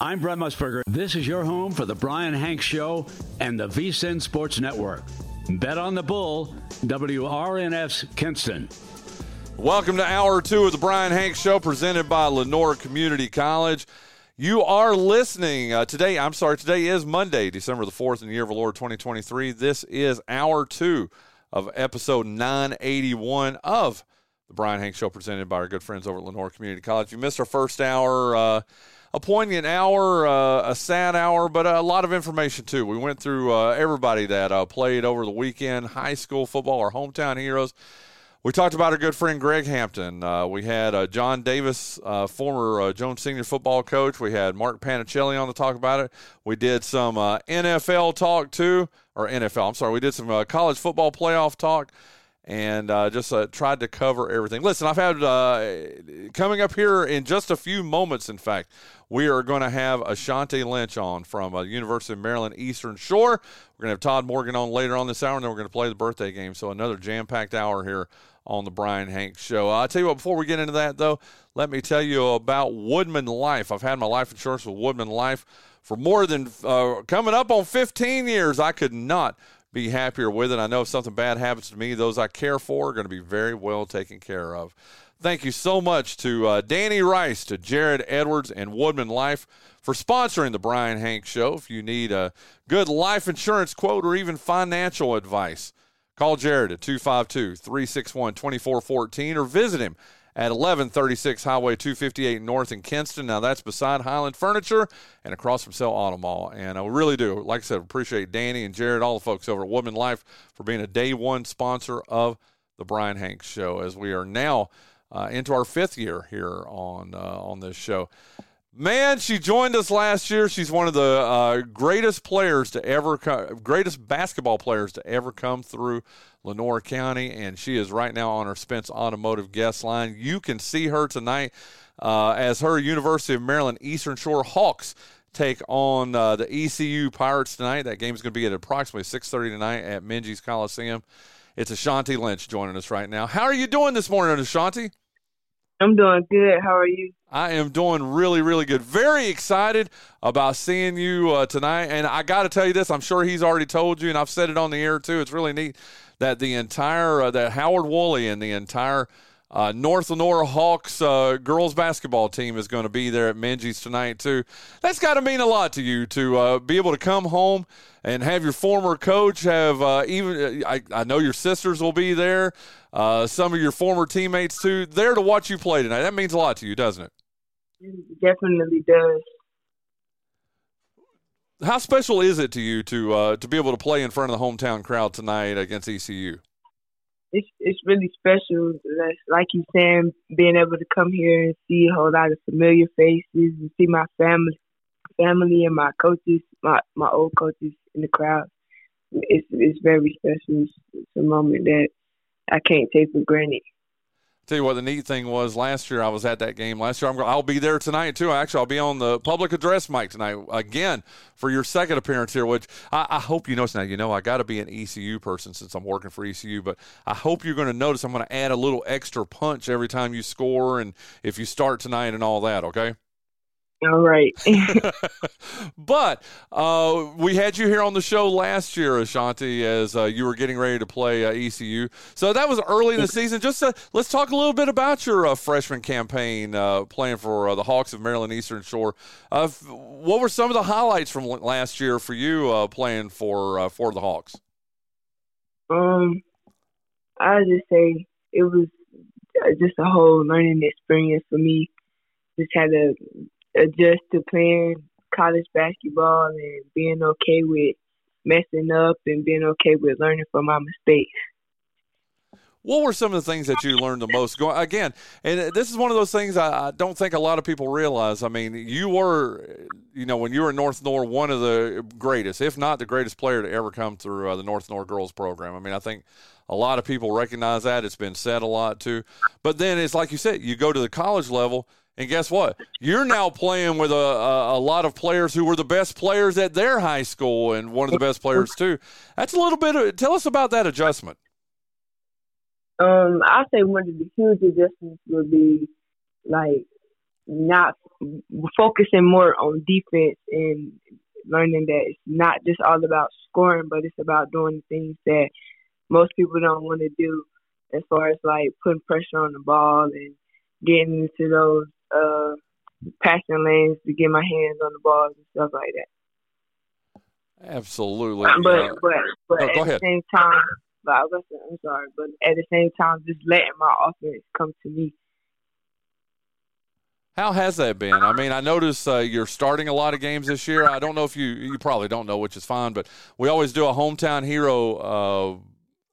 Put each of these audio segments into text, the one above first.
I'm Brent Musburger. This is your home for the Bryan Hanks Show and the VSIN Sports Network. Bet on the Bull, WRNF's Kinston. Welcome to hour two of the Bryan Hanks Show, presented by Lenoir Community College. You are listening uh, today. I'm sorry, today is Monday, December the 4th in the year of the Lord 2023. This is hour two of episode 981 of the Bryan Hanks Show, presented by our good friends over at Lenoir Community College. If you missed our first hour, uh, a poignant hour, uh, a sad hour, but a lot of information too. We went through uh, everybody that uh, played over the weekend, high school football, our hometown heroes. We talked about our good friend Greg Hampton. Uh, we had uh, John Davis, uh, former Jones Senior football coach. We had Mark Panichelli on to talk about it. We did some NFL talk too, or NFL. I'm sorry. We did some college football playoff talk, and uh, just uh, tried to cover everything. Listen, I've had uh, coming up here in just a few moments. In fact, we are going to have Ashanti Lynch on from University of Maryland Eastern Shore. We're going to have Tod Morgan on later on this hour, and then we're going to play the birthday game. So another jam-packed hour here on the Bryan Hanks Show. I'll tell you what, before we get into that, though, let me tell you about WoodmenLife. I've had my life insurance with WoodmenLife for more than uh, coming up on 15 years. I could not be happier with it. I know if something bad happens to me, those I care for are going to be very well taken care of. Thank you so much to uh, Danny Rice, to Jared Edwards, and WoodmenLife for sponsoring the Bryan Hank Show. If you need a good life insurance quote or even financial advice, Call Jared at 252 361 2414 or visit him at 1136 Highway 258 North in Kinston. Now, that's beside Highland Furniture and across from Sell Auto Mall. And I really do, like I said, appreciate Danny and Jared, all the folks over at Life for being a day one sponsor of the Bryan Hanks Show as we are now uh, into our fifth year here on, uh, on this show. Man, she joined us last year. She's one of the uh, greatest players to ever, co- greatest basketball players to ever come through Lenoir County, and she is right now on our Spence Automotive guest line. You can see her tonight uh, as her University of Maryland Eastern Shore Hawks take on uh, the ECU Pirates tonight. That game is going to be at approximately 6:30 tonight at Minges Coliseum. It's Ashanti Lynch joining us right now. How are you doing this morning, Ashanti? I'm doing good. How are you? I am doing really, really good. Very excited about seeing you uh, tonight. And I got to tell you this, I'm sure he's already told you, and I've said it on the air too. It's really neat that the entire, uh, that Howard Woolley and the entire uh, North Lenoir Hawks uh, girls basketball team is going to be there at Minges tonight too. That's got to mean a lot to you to uh, be able to come home and have your former coach have uh, even. I, I know your sisters will be there. Uh, some of your former teammates too, there to watch you play tonight. That means a lot to you, doesn't it? It definitely does. How special is it to you to uh, to be able to play in front of the hometown crowd tonight against ECU? It's it's really special. Like you saying, being able to come here and see a whole lot of familiar faces and see my family, family and my coaches, my my old coaches in the crowd. It's it's very special. It's, it's a moment that I can't take for granted. Tell you what, the neat thing was last year I was at that game. Last year I'm, I'll be there tonight too. Actually, I'll be on the public address mic tonight again for your second appearance here. Which I, I hope you notice now. You know I got to be an ECU person since I'm working for ECU, but I hope you're going to notice I'm going to add a little extra punch every time you score and if you start tonight and all that. Okay. All right. but uh, we had you here on the show last year, Ashanti, as uh, you were getting ready to play uh, ECU. So that was early in the season. Just uh, let's talk a little bit about your uh, freshman campaign uh, playing for the Hawks of Maryland Eastern Shore. what were some of the highlights from last year for you playing for for the Hawks? Um, I just say it was just a whole learning experience for me. Just had to adjust to playing college basketball and being okay with messing up and being okay with learning from my mistakes. What were some of the things that you learned the most? Going again, and this is one of those things I, I, don't think a lot of people realize. I mean, you were, you know, when you were in North Nor, one of the greatest, if not the greatest player to ever come through uh, the North Nor girls program. I mean, I think a lot of people recognize that. It's been said a lot too. But then it's like you said, you go to the college level and guess what? You're now playing with a, a, a, lot of players who were the best players at their high school and one of the best players too. That's a little bit of, tell us about that adjustment. Um, I say one of the huge adjustments would be like not focusing more on defense and learning that it's not just all about scoring, but it's about doing things that most people don't want to do, as far as like putting pressure on the ball and getting into those uh, passing lanes to get my hands on the balls and stuff like that. Absolutely. But uh, but but no, at the same time, but I was, I'm sorry, but at the same time, just letting my offense come to me how has that been? I mean, I notice uh, you're starting a lot of games this year. I don't know if you you probably don't know, which is fine, but we always do a hometown hero uh,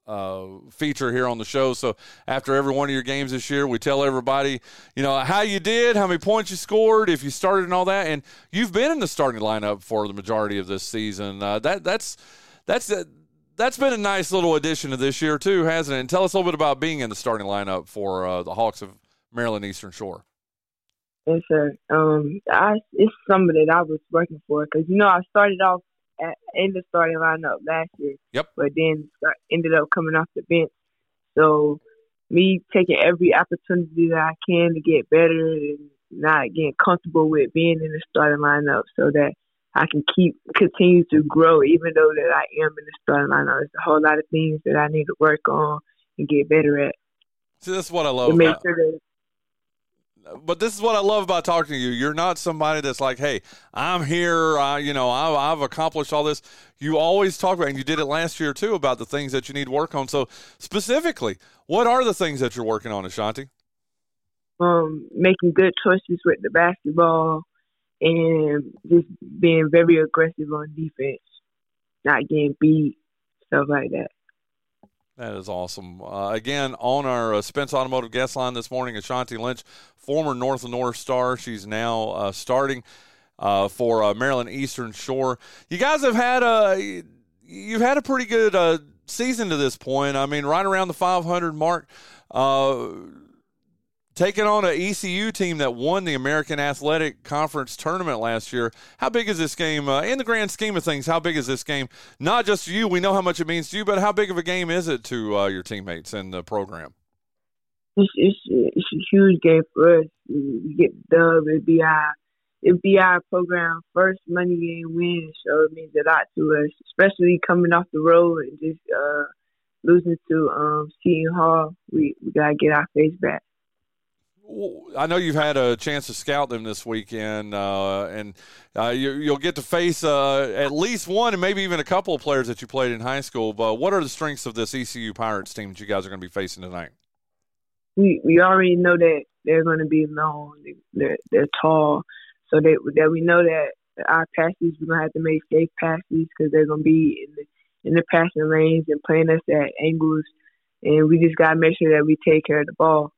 uh, feature here on the show. So after every one of your games this year, we tell everybody, you know, how you did, how many points you scored, if you started, and all that. And you've been in the starting lineup for the majority of this season. Uh, that that's that's that's been a nice little addition to this year too, hasn't it? And tell us a little bit about being in the starting lineup for uh, the Hawks of Maryland Eastern Shore. Yes, sir. Um, I it's something that I was working for because you know I started off in the starting lineup last year. Yep. But then ended up coming off the bench. So me taking every opportunity that I can to get better and not getting comfortable with being in the starting lineup so that I can keep continue to grow even though that I am in the starting lineup. There's a whole lot of things that I need to work on and get better at. See, that's what I love. To make sure that but this is what I love about talking to you. You're not somebody that's like, "Hey, I'm here. You know, I, I've accomplished all this." You always talk about, and you did it last year too, about the things that you need to work on. So, specifically, what are the things that you're working on, Ashanti? Um, making good choices with the basketball, and just being very aggressive on defense, not getting beat, stuff like that. That is awesome. Uh, again, on our uh, Spence Automotive guest line this morning, Ashanti Lynch, former North and North star. She's now uh, starting uh, for uh, Maryland Eastern Shore. You guys have had a you've had a pretty good uh, season to this point. I mean, right around the 500 mark taking on an ECU team that won the American Athletic Conference tournament last year. How big is this game uh, in the grand scheme of things? How big is this game? Not just you, we know how much it means to you, but how big of a game is it to uh, your teammates and the program? It's, it's, it's a huge game for us. We get the dub. It'd be our it'd be our program first money game win, so it means a lot to us, especially coming off the road and just uh, losing to um, Seton Hall. We we gotta get our face back. I know you've had a chance to scout them this weekend, uh, and uh, you, will get to face uh, at least one and maybe even a couple of players that you played in high school. But what are the strengths of this ECU Pirates team that you guys are going to be facing tonight? We we already know that they're going to be long, they're, they're tall, so that that we know that our passes we're going to have to make safe passes because they're going to be in the in the passing lanes and playing us at angles, and we just got to make sure that we take care of the ball.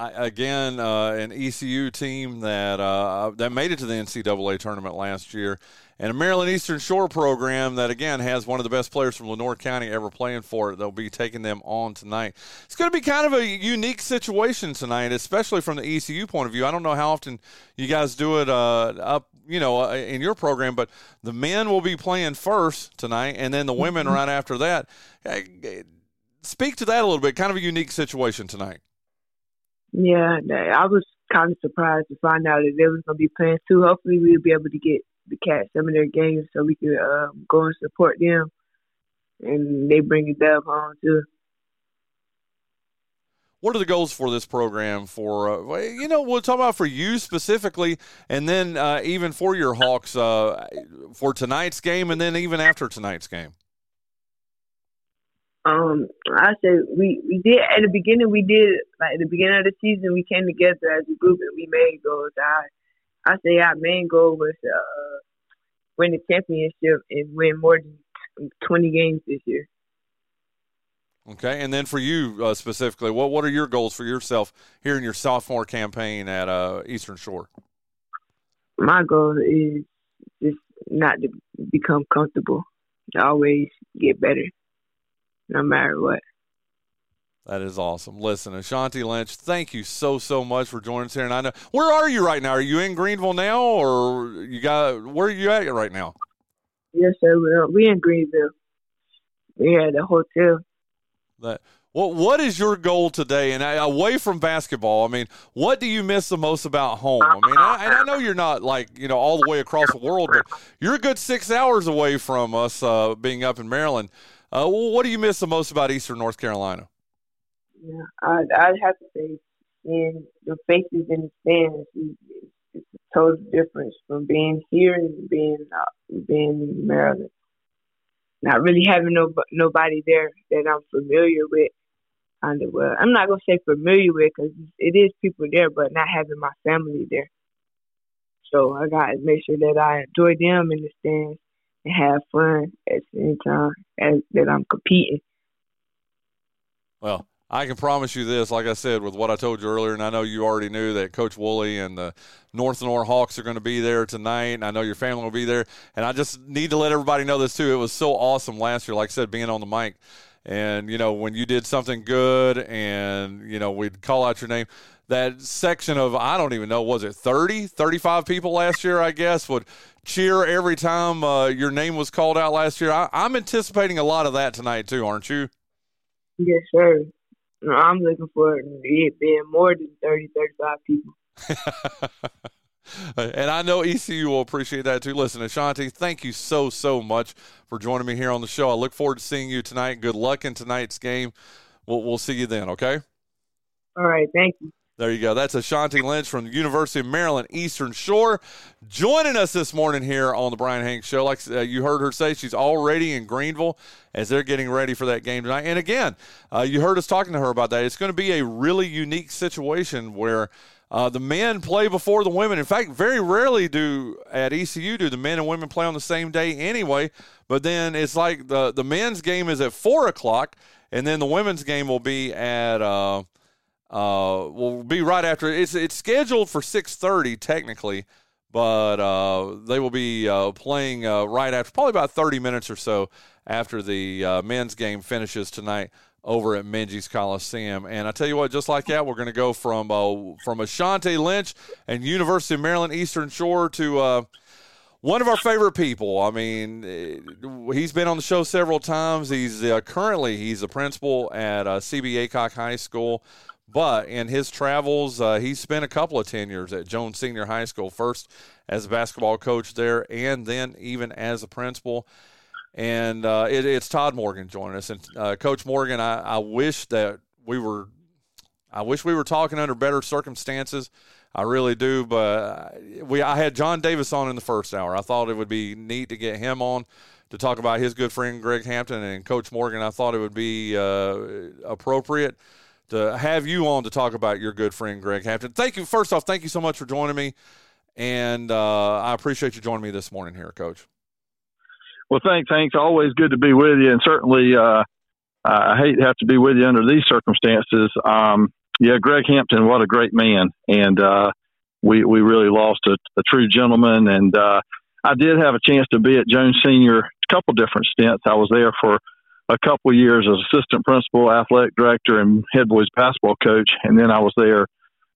I, again, uh, an ECU team that uh, that made it to the NCAA tournament last year, and a Maryland Eastern Shore program that again has one of the best players from Lenoir County ever playing for it. They'll be taking them on tonight. It's going to be kind of a unique situation tonight, especially from the ECU point of view. I don't know how often you guys do it uh, up, you know, uh, in your program, but the men will be playing first tonight, and then the women mm-hmm. right after that. Speak to that a little bit. Kind of a unique situation tonight. Yeah, I was kind of surprised to find out that they was gonna be playing too. Hopefully, we'll be able to get the Cats some of their games so we can uh, go and support them, and they bring a dub home too. What are the goals for this program? For uh, you know, we'll talk about for you specifically, and then uh, even for your Hawks uh, for tonight's game, and then even after tonight's game. Um, I said we we did at the beginning. We did like at the beginning of the season. We came together as a group and we made goals. I I say our main goal was uh, win the championship and win more than twenty games this year. Okay, and then for you uh, specifically, what what are your goals for yourself here in your sophomore campaign at uh, Eastern Shore? My goal is just not to become comfortable. To always get better no matter what. That is awesome. Listen, Ashanti Lynch, thank you so so much for joining us here. And I know where are you right now? Are you in Greenville now, or you got where are you at right now? Yes, sir. We're we in Greenville. We're at the hotel. That What what is your goal today? And away from basketball, I mean, what do you miss the most about home? I mean, I, and I know you're not like you know all the way across the world, but you're a good six hours away from us uh, being up in Maryland. Uh, what do you miss the most about Eastern North Carolina? Yeah, I'd, I'd have to say seeing the faces in the stands. It's, a total difference from being here and being uh, being in Maryland. Not really having no nobody there that I'm familiar with of well. I'm not gonna say familiar with because it is people there, but not having my family there. So I gotta make sure that I enjoy them in the stands and have fun at the same time as that I'm competing. Well, I can promise you this, like I said, with what I told you earlier, and I know you already knew that Coach Woolley and the North Lenoir Hawks are going to be there tonight, and I know your family will be there. And I just need to let everybody know this too. It was so awesome last year, like I said, being on the mic and you know when you did something good and you know we'd call out your name that section of i don't even know was it 30 35 people last year i guess would cheer every time uh, your name was called out last year I, i'm anticipating a lot of that tonight too aren't you yes sir i'm looking for it being more than 30 35 people and I know ECU will appreciate that too. Listen, Ashanti, thank you so, so much for joining me here on the show. I look forward to seeing you tonight. Good luck in tonight's game. We'll, we'll see you then, okay? All right. Thank you. There you go. That's Ashanti Lynch from the University of Maryland Eastern Shore joining us this morning here on the Bryan Hanks Show. Like uh, you heard her say, she's already in Greenville as they're getting ready for that game tonight. And again, uh, you heard us talking to her about that. It's going to be a really unique situation where uh, the men play before the women. In fact, very rarely do at ECU do the men and women play on the same day anyway. But then it's like the the men's game is at four o'clock, and then the women's game will be at uh, will be right after. It's it's scheduled for six thirty technically, but uh, they will be uh, playing uh, right after, probably about thirty minutes or so after the uh, men's game finishes tonight over at Minges Coliseum. And I tell you what, just like that, we're going to go from uh, from Ashanti Lynch and University of Maryland Eastern Shore to uh, one of our favorite people. I mean, eh, he's been on the show several times. He's currently he's a principal at CB Aycock High School. But in his travels, uh, he spent a couple of tenures at Jones Senior High School, first as a basketball coach there, and then even as a principal and uh, it, it's Tod Morgan joining us. And uh, Coach Morgan, I, I wish that we were, I wish we were talking under better circumstances. I really do, but we I had John Davis on in the first hour. I thought it would be neat to get him on to talk about his good friend Greg Hampton and Coach Morgan. I thought it would be uh, appropriate to have you on to talk about your good friend Greg Hampton. Thank you. First off, thank you so much for joining me, and uh, I appreciate you joining me this morning here, Coach. Well, thanks, thanks. Always good to be with you, and certainly uh, I hate to have to be with you under these circumstances. Um, yeah, Greg Hampton, what a great man, and uh, we we really lost a, a true gentleman. And uh, I did have a chance to be at Jones Senior a couple different stints. I was there for a couple years as assistant principal, athletic director, and head boys basketball coach, and then I was there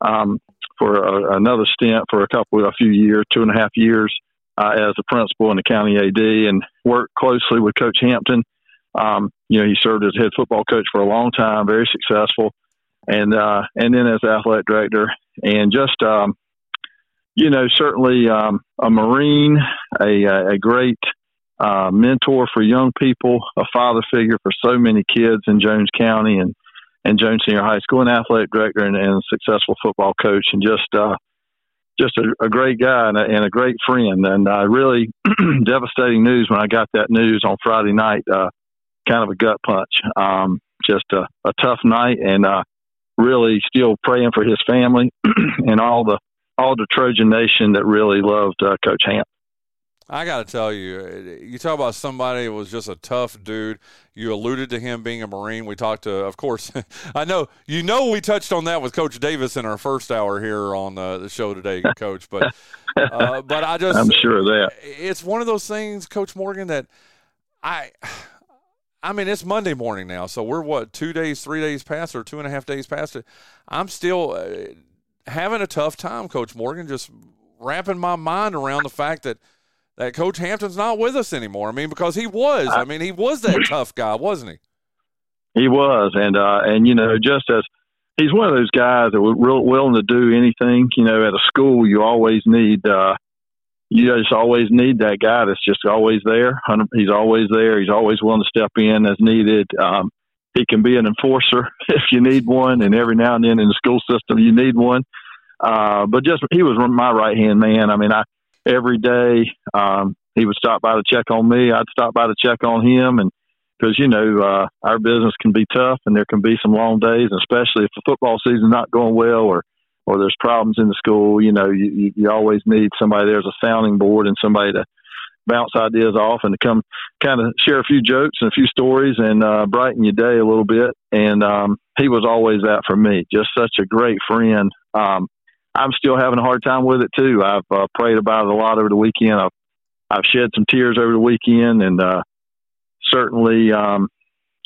um, for a, another stint for a couple, a few years, two and a half years uh, as a principal in the county AD and worked closely with Coach Hampton. Um, you know, he served as head football coach for a long time, very successful, and uh, and then as athletic director, and just um, you know, certainly um, a Marine, a, a great uh, mentor for young people, a father figure for so many kids in Jones County and and Jones Senior High School, an athletic director and, and successful football coach, and just uh, just a, a great guy and a, and a, great friend. And uh, really devastating news when I got that news on Friday night. Uh, kind of a gut punch. Um, just a, a, tough night, and uh, really still praying for his family and all the all the Trojan Nation that really loved uh, Coach Hamp. I got to tell you, you talk about somebody who was just a tough dude. You alluded to him being a Marine. We talked to, of course, I know you know we touched on that with Coach Davis in our first hour here on uh, the show today, Coach. But uh, but I just I'm sure of that it's one of those things, Coach Morgan, that I. I mean, it's Monday morning now, so we're what two days, three days past, or two and a half days past it. I'm still uh, having a tough time, Coach Morgan, just wrapping my mind around the fact that that Coach Hampton's not with us anymore. I mean, because he was. I mean, he was that tough guy, wasn't he? he was, and uh, and you know, just as he's one of those guys that was real willing to do anything. You know, at a school, you always need. uh you just always need that guy that's just always there. He's always there. He's always willing to step in as needed. Um, he can be an enforcer if you need one, and every now and then in the school system you need one. Uh, but just he was my right hand man. I mean, I every day um, he would stop by to check on me. I'd stop by to check on him, and because you know uh, our business can be tough, and there can be some long days, and especially if the football season's not going well, or or there's problems in the school. You know, you you always need somebody. There's a sounding board and somebody to bounce ideas off and to come kind of share a few jokes and a few stories and uh, brighten your day a little bit. And um, he was always that for me. Just such a great friend. Um, I'm still having a hard time with it too. I've uh, prayed about it a lot over the weekend. I've I've shed some tears over the weekend, and uh, certainly um,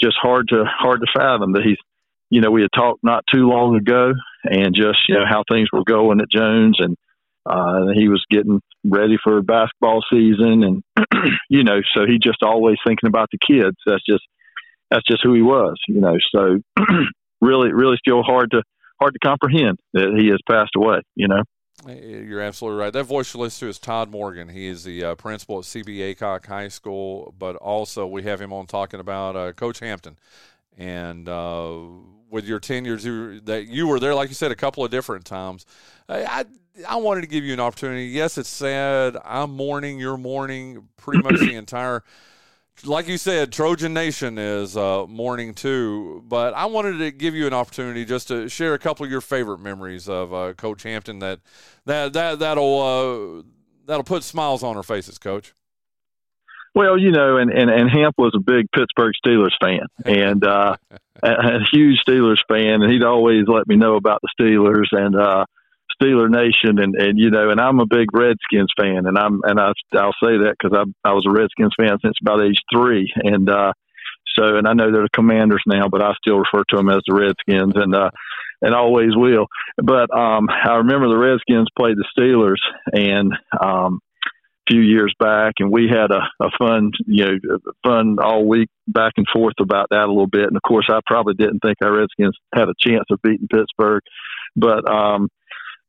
just hard to hard to fathom that he's. You know, we had talked not too long ago, and just you know how things were going at Jones, and uh, he was getting ready for basketball season, and you know, so he just always thinking about the kids. That's just that's just who he was, you know. So really, really still hard to hard to comprehend that he has passed away. You know. You're absolutely right. That voice you listen to is Tod Morgan. He is the uh, principal at CB Aycock High School, but also we have him on talking about uh, Coach Hampton. And uh, with your tenures, that you were there, like you said, a couple of different times. I, I, I wanted to give you an opportunity. Yes, it's sad. I'm mourning. You're mourning. Pretty much the entire like you said, Trojan Nation is uh, mourning too. But I wanted to give you an opportunity just to share a couple of your favorite memories of uh, Coach Hampton. That that that that'll uh, that'll put smiles on our faces, Coach. Well, you know, and, and, and Hamp was a big Pittsburgh Steelers fan and uh, a, a huge Steelers fan, and he'd always let me know about the Steelers. And uh, Steeler Nation, and and you know, and I'm a big Redskins fan, and I'm and I I'll say that because I I was a Redskins fan since about age three, and uh, so and I know they're the Commanders now, but I still refer to them as the Redskins, and uh, and always will. But um, I remember the Redskins played the Steelers, and um, a few years back, and we had a, a fun, you know, fun all week back and forth about that a little bit. And of course, I probably didn't think our Redskins had a chance of beating Pittsburgh, but um,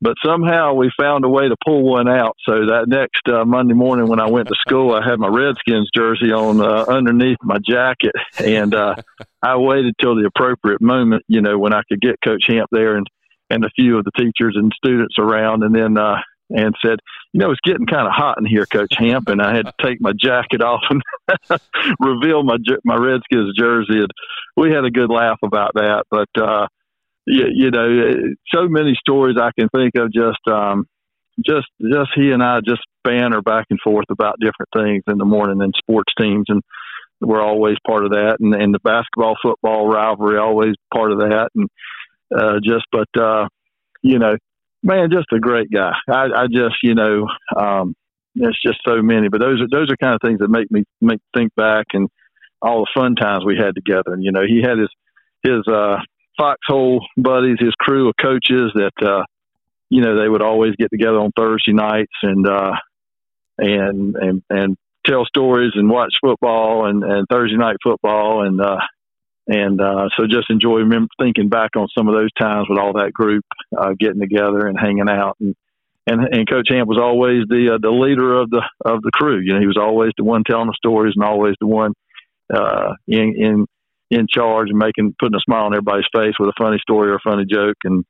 but somehow we found a way to pull one out. So that next uh, Monday morning when I went to school, I had my Redskins jersey on uh, underneath my jacket, and uh, I waited till the appropriate moment, you know, when I could get Coach Hamp there and and a few of the teachers and students around, and then uh, and said, you know, it's getting kind of hot in here, Coach Hamp, and I had to take my jacket off and reveal my my Redskins jersey, and we had a good laugh about that, but. uh you, you know, so many stories I can think of. Just, um, just, just he and I just banter back and forth about different things in the morning and sports teams, and we're always part of that. And, and the basketball football rivalry, always part of that. And uh, just, but uh, you know, man, just a great guy. I, I just, you know, um, it's just so many. But those are those are kind of things that make me make think back and all the fun times we had together. And you know, he had his his uh foxhole buddies, his crew of coaches that uh, you know they would always get together on Thursday nights and uh, and and and tell stories and watch football and, and Thursday night football and uh, and uh, so just enjoy remember thinking back on some of those times with all that group uh, getting together and hanging out and and and Coach Hamp was always the uh, the leader of the of the crew. You know, he was always the one telling the stories and always the one uh, in in in charge and making putting a smile on everybody's face with a funny story or a funny joke and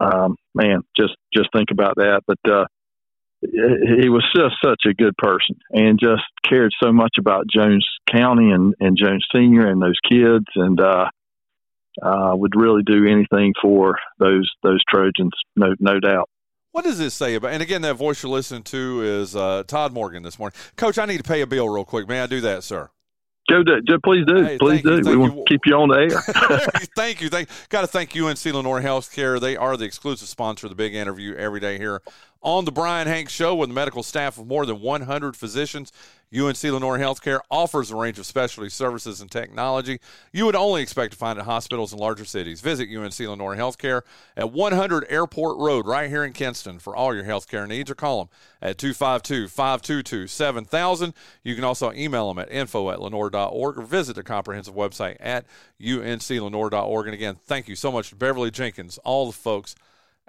um man just just think about that but uh he was just such a good person and just cared so much about Jones County and, and Jones Senior and those kids and uh, uh, would really do anything for those those Trojans, no no doubt. What does this say about? And again, that voice you're listening to is uh, Tod Morgan this morning. Coach, I need to pay a bill real quick. May I do that, sir? Go do, please do, hey, please do. we want to keep you on the air. thank you. Thank. Got to thank UNC Lenoir Healthcare. They are the exclusive sponsor of the big interview every day here on the Bryan Hanks Show with a medical staff of more than 100 physicians. UNC Lenoir Healthcare offers a range of specialty services and technology you would only expect to find at hospitals in larger cities. Visit UNC Lenoir Healthcare at 100 Airport Road right here in Kinston for all your healthcare needs or call them at 252 522 7000. You can also email them at info at lenoir.org or visit the comprehensive website at unclenoir.org. And again, thank you so much to Beverly Jenkins, all the folks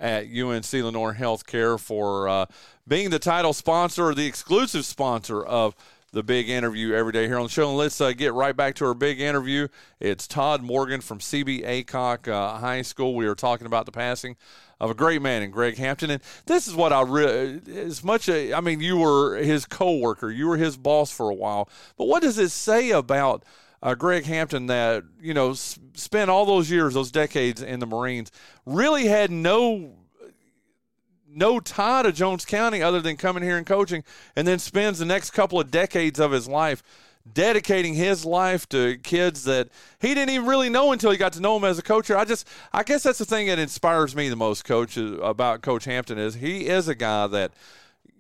at UNC Lenoir Healthcare for uh, being the title sponsor the exclusive sponsor of the big interview every day here on the show. And let's uh, get right back to our big interview. It's Tod Morgan from CB Aycock uh, High School. We are talking about the passing of a great man in Greg Hampton. And this is what I really, as much, I mean, you were his co-worker, you were his boss for a while, but what does it say about uh, Greg Hampton that you know s- spent all those years, those decades in the Marines, really had no no tie to Jones County other than coming here and coaching, and then spends the next couple of decades of his life dedicating his life to kids that he didn't even really know until he got to know him as a coach. I just, I guess that's the thing that inspires me the most, Coach, about Coach Hampton is he is a guy that,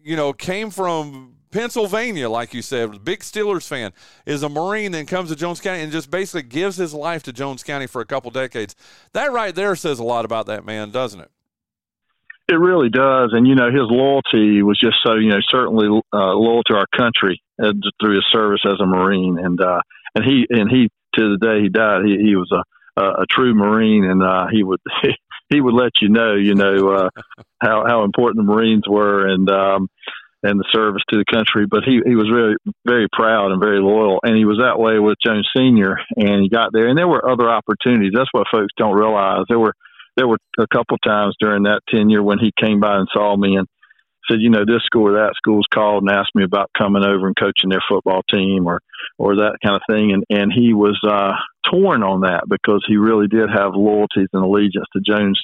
you know, came from Pennsylvania, like you said, big Steelers fan, is a Marine, then comes to Jones County and just basically gives his life to Jones County for a couple decades. That right there says a lot about that man, doesn't it? It really does, and you know his loyalty was just so you know certainly uh, loyal to our country uh, through his service as a Marine, and uh, and he and he to the day he died, he, he was a, a a true Marine, and uh, he would he would let you know you know uh, how how important the Marines were, and um, and the service to the country. But he, he was really very proud and very loyal. And he was that way with Jones Senior. And he got there. And there were other opportunities. That's what folks don't realize. There were there were a couple times during that tenure when he came by and saw me and said, you know, this school or that school's called and asked me about coming over and coaching their football team or or that kind of thing. And and he was uh, torn on that because he really did have loyalties and allegiance to Jones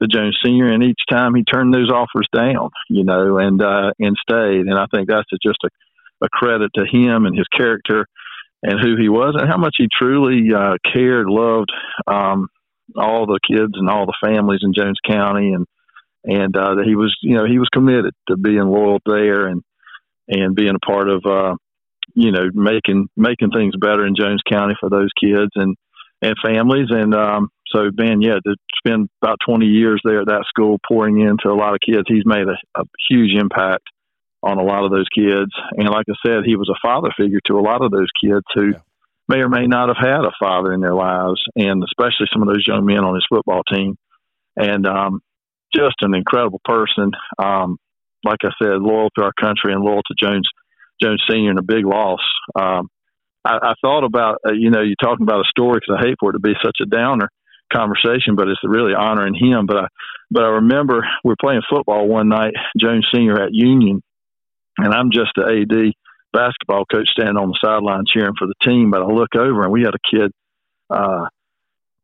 the Jones Senior, and each time he turned those offers down, you know, and uh, and stayed. And I think that's just a, a credit to him and his character and who he was and how much he truly uh, cared, loved um, all the kids and all the families in Jones County, and and uh, that he was, you know, he was committed to being loyal there and and being a part of, uh, you know, making making things better in Jones County for those kids and and families. And um, so, Ben, yeah, to spend about 20 years there at that school pouring into a lot of kids, he's made a, a huge impact on a lot of those kids. And like I said, he was a father figure to a lot of those kids who yeah. may or may not have had a father in their lives, and especially some of those young men on his football team. And um, just an incredible person. Um, like I said, loyal to our country and loyal to Jones Jones Senior, and a big loss. Um, I, I thought about, uh, you know, you talking about a story because I hate for it to be such a downer conversation, but it's really honoring him. But I, but I remember we were playing football one night, Jones Senior at Union, and I'm just the AD basketball coach standing on the sideline cheering for the team. But I look over and we had a kid, uh,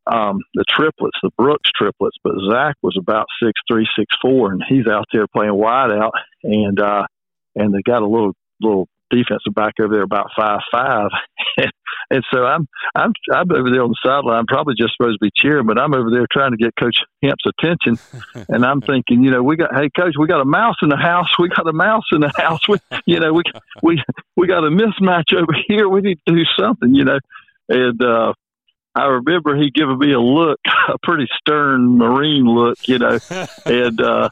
um, the triplets, the Brooks triplets, but Zach was about six three, six four, and he's out there playing wide out, and uh, and they got a little little defensive back over there about five five, and so I'm I'm I'm over there on the sideline. Probably just supposed to be cheering, but I'm over there trying to get Coach Hamp's attention, and I'm thinking, you know, we got hey Coach, we got a mouse in the house. We got a mouse in the house. We you know we we we got a mismatch over here. We need to do something, you know, and. uh I remember he giving me a look, a pretty stern Marine look, you know, and uh,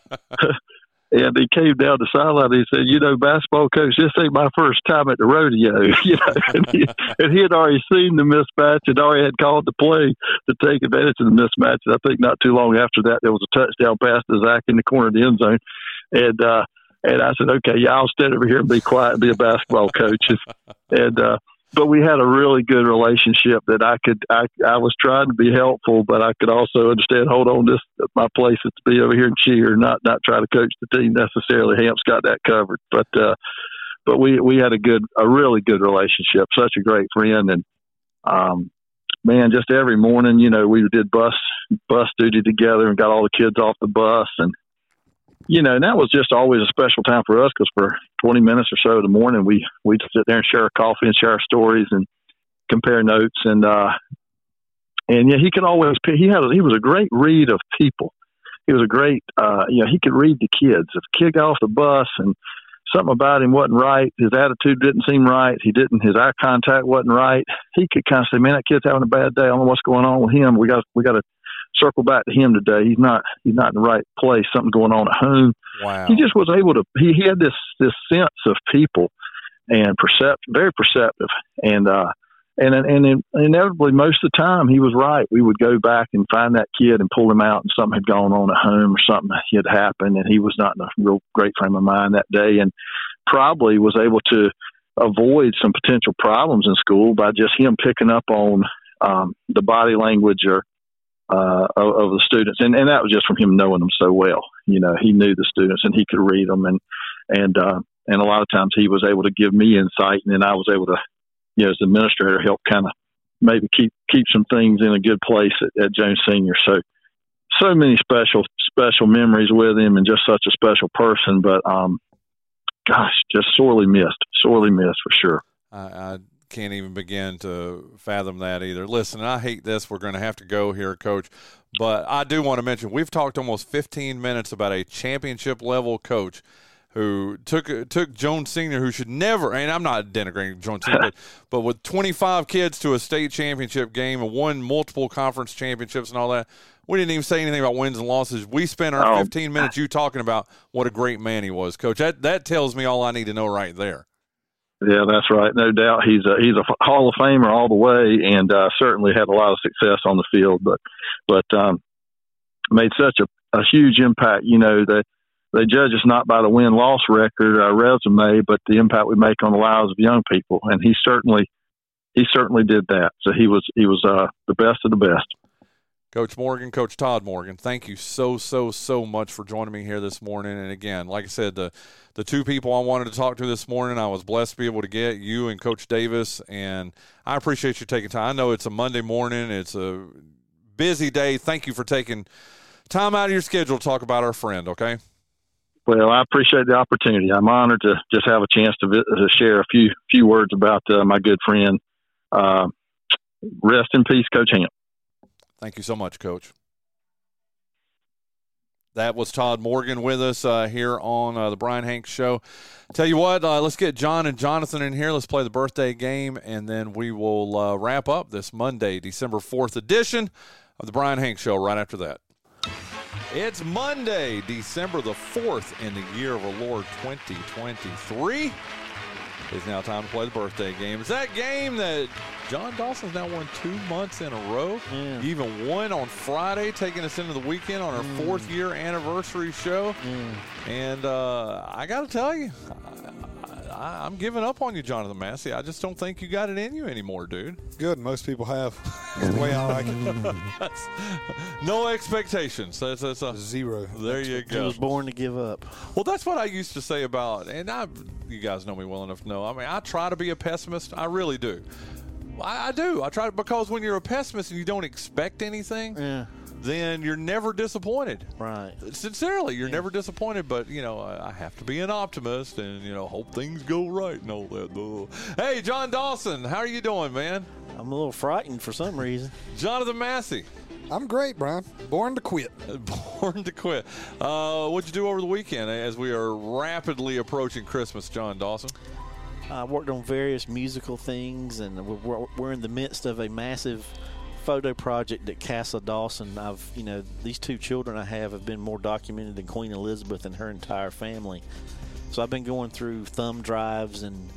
and he came down the sideline. And he said, "You know, basketball coach, this ain't my first time at the rodeo." You know, and he, and he had already seen the mismatch and already had called the play to take advantage of the mismatch. And I think not too long after that, there was a touchdown pass to Zach in the corner of the end zone, and uh, and I said, "Okay, yeah, I'll stand over here and be quiet and be a basketball coach." And, and uh, but we had a really good relationship that I could I I was trying to be helpful, but I could also understand. Hold on, this my place is to be over here and cheer, not not try to coach the team necessarily. Hamp's got that covered, but uh, but we we had a good a really good relationship. Such a great friend, and um, man, just every morning, you know, we did bus bus duty together and got all the kids off the bus and you know, and that was just always a special time for us because for 20 minutes or so of the morning, we we'd sit there and share a coffee and share our stories and compare notes and uh, and yeah, he could always he had a, he was a great read of people. he was a great. Uh, you know, he could read the kids. If a kid got off the bus and something about him wasn't right, his attitude didn't seem right, he didn't, his eye contact wasn't right. He could kind of say, "Man, that kid's having a bad day. I don't know what's going on with him. We got we got to circle back to him today. He's not he's not in the right place. Something going on at home." Wow. He just was able to. He, he had this this sense of people and percept very perceptive and uh and and inevitably most of the time he was right. We would go back and find that kid and pull him out, and something had gone on at home or something had happened, and he was not in a real great frame of mind that day, and probably was able to avoid some potential problems in school by just him picking up on um, the body language or uh, of, of the students, and and that was just from him knowing them so well. You know, he knew the students and he could read them, and and uh, and a lot of times he was able to give me insight, and then I was able to you know, as administrator, help kind of maybe keep keep some things in a good place at, at Jones Senior. So, so many special special memories with him, and just such a special person. But, um, gosh, just sorely missed, sorely missed for sure. I, can't even begin to fathom that either. Listen, I hate this. We're going to have to go here, Coach. But I do want to mention we've talked almost 15 minutes about a championship level coach who took took Jones Senior, who should never, and I'm not denigrating Jones Senior, but, but with 25 kids to a state championship game and won multiple conference championships and all that, we didn't even say anything about wins and losses. We spent our oh. 15 minutes you talking about what a great man he was, Coach. That that tells me all I need to know right there. Yeah, that's right. No doubt, he's a he's a Hall of Famer all the way, and uh, certainly had a lot of success on the field. But but um, made such a, a huge impact. You know that they judge us not by the win loss record, our resume, but the impact we make on the lives of young people. And he certainly he certainly did that. So he was he was uh, the best of the best. Coach Morgan, Coach Tod Morgan, thank you so so so much for joining me here this morning. And again, like I said, the the two people I wanted to talk to this morning, I was blessed to be able to get you and Coach Davis. And I appreciate you taking time. I know it's a Monday morning, it's a busy day. Thank you for taking time out of your schedule to talk about our friend. Okay. Well, I appreciate the opportunity. I'm honored to just have a chance to, to share a few few words about uh, my good friend. Uh, rest in peace, Coach Hamp. Thank you so much, Coach. That was Tod Morgan with us uh, here on uh, the Bryan Hanks Show. Tell you what, uh, let's get John and Jonathan in here. Let's play the birthday game, and then we will uh, wrap up this Monday, December 4th edition of the Bryan Hanks Show right after that. It's Monday, December the 4th in the year of our Lord 2023. It's now time to play the birthday game. It's that game that John Dawson's now won two months in a row. Even won on Friday, taking us into the weekend on our mm. fourth year anniversary show. Mm. And uh, I got to tell you, I, am giving up on you, Jonathan Massey. I just don't think you got it in you anymore, dude. Good. Most people have. That's the way I like it. no expectations. That's, that's a zero. There you go. He was born to give up. Well, that's what I used to say about, and I, you guys know me well enough to know. I mean, I try to be a pessimist. I really do. I, I do. I try to because when you're a pessimist and you don't expect anything. Yeah then you're never disappointed. Right. Sincerely, you're yeah. never disappointed. But you know, I have to be an optimist and you know hope things go right and all that. Hey, John Dawson, how are you doing, man? I'm a little frightened for some reason. Jonathan Massey. I'm great, Bryan. Born to quit. Born to quit. Uh, what'd you do over the weekend as we are rapidly approaching Christmas, John Dawson? I worked on various musical things, and we're, we're in the midst of a massive photo project at Castle Dawson, I've you know these two children I have have been more documented than Queen Elizabeth and her entire family. So I've been going through thumb drives and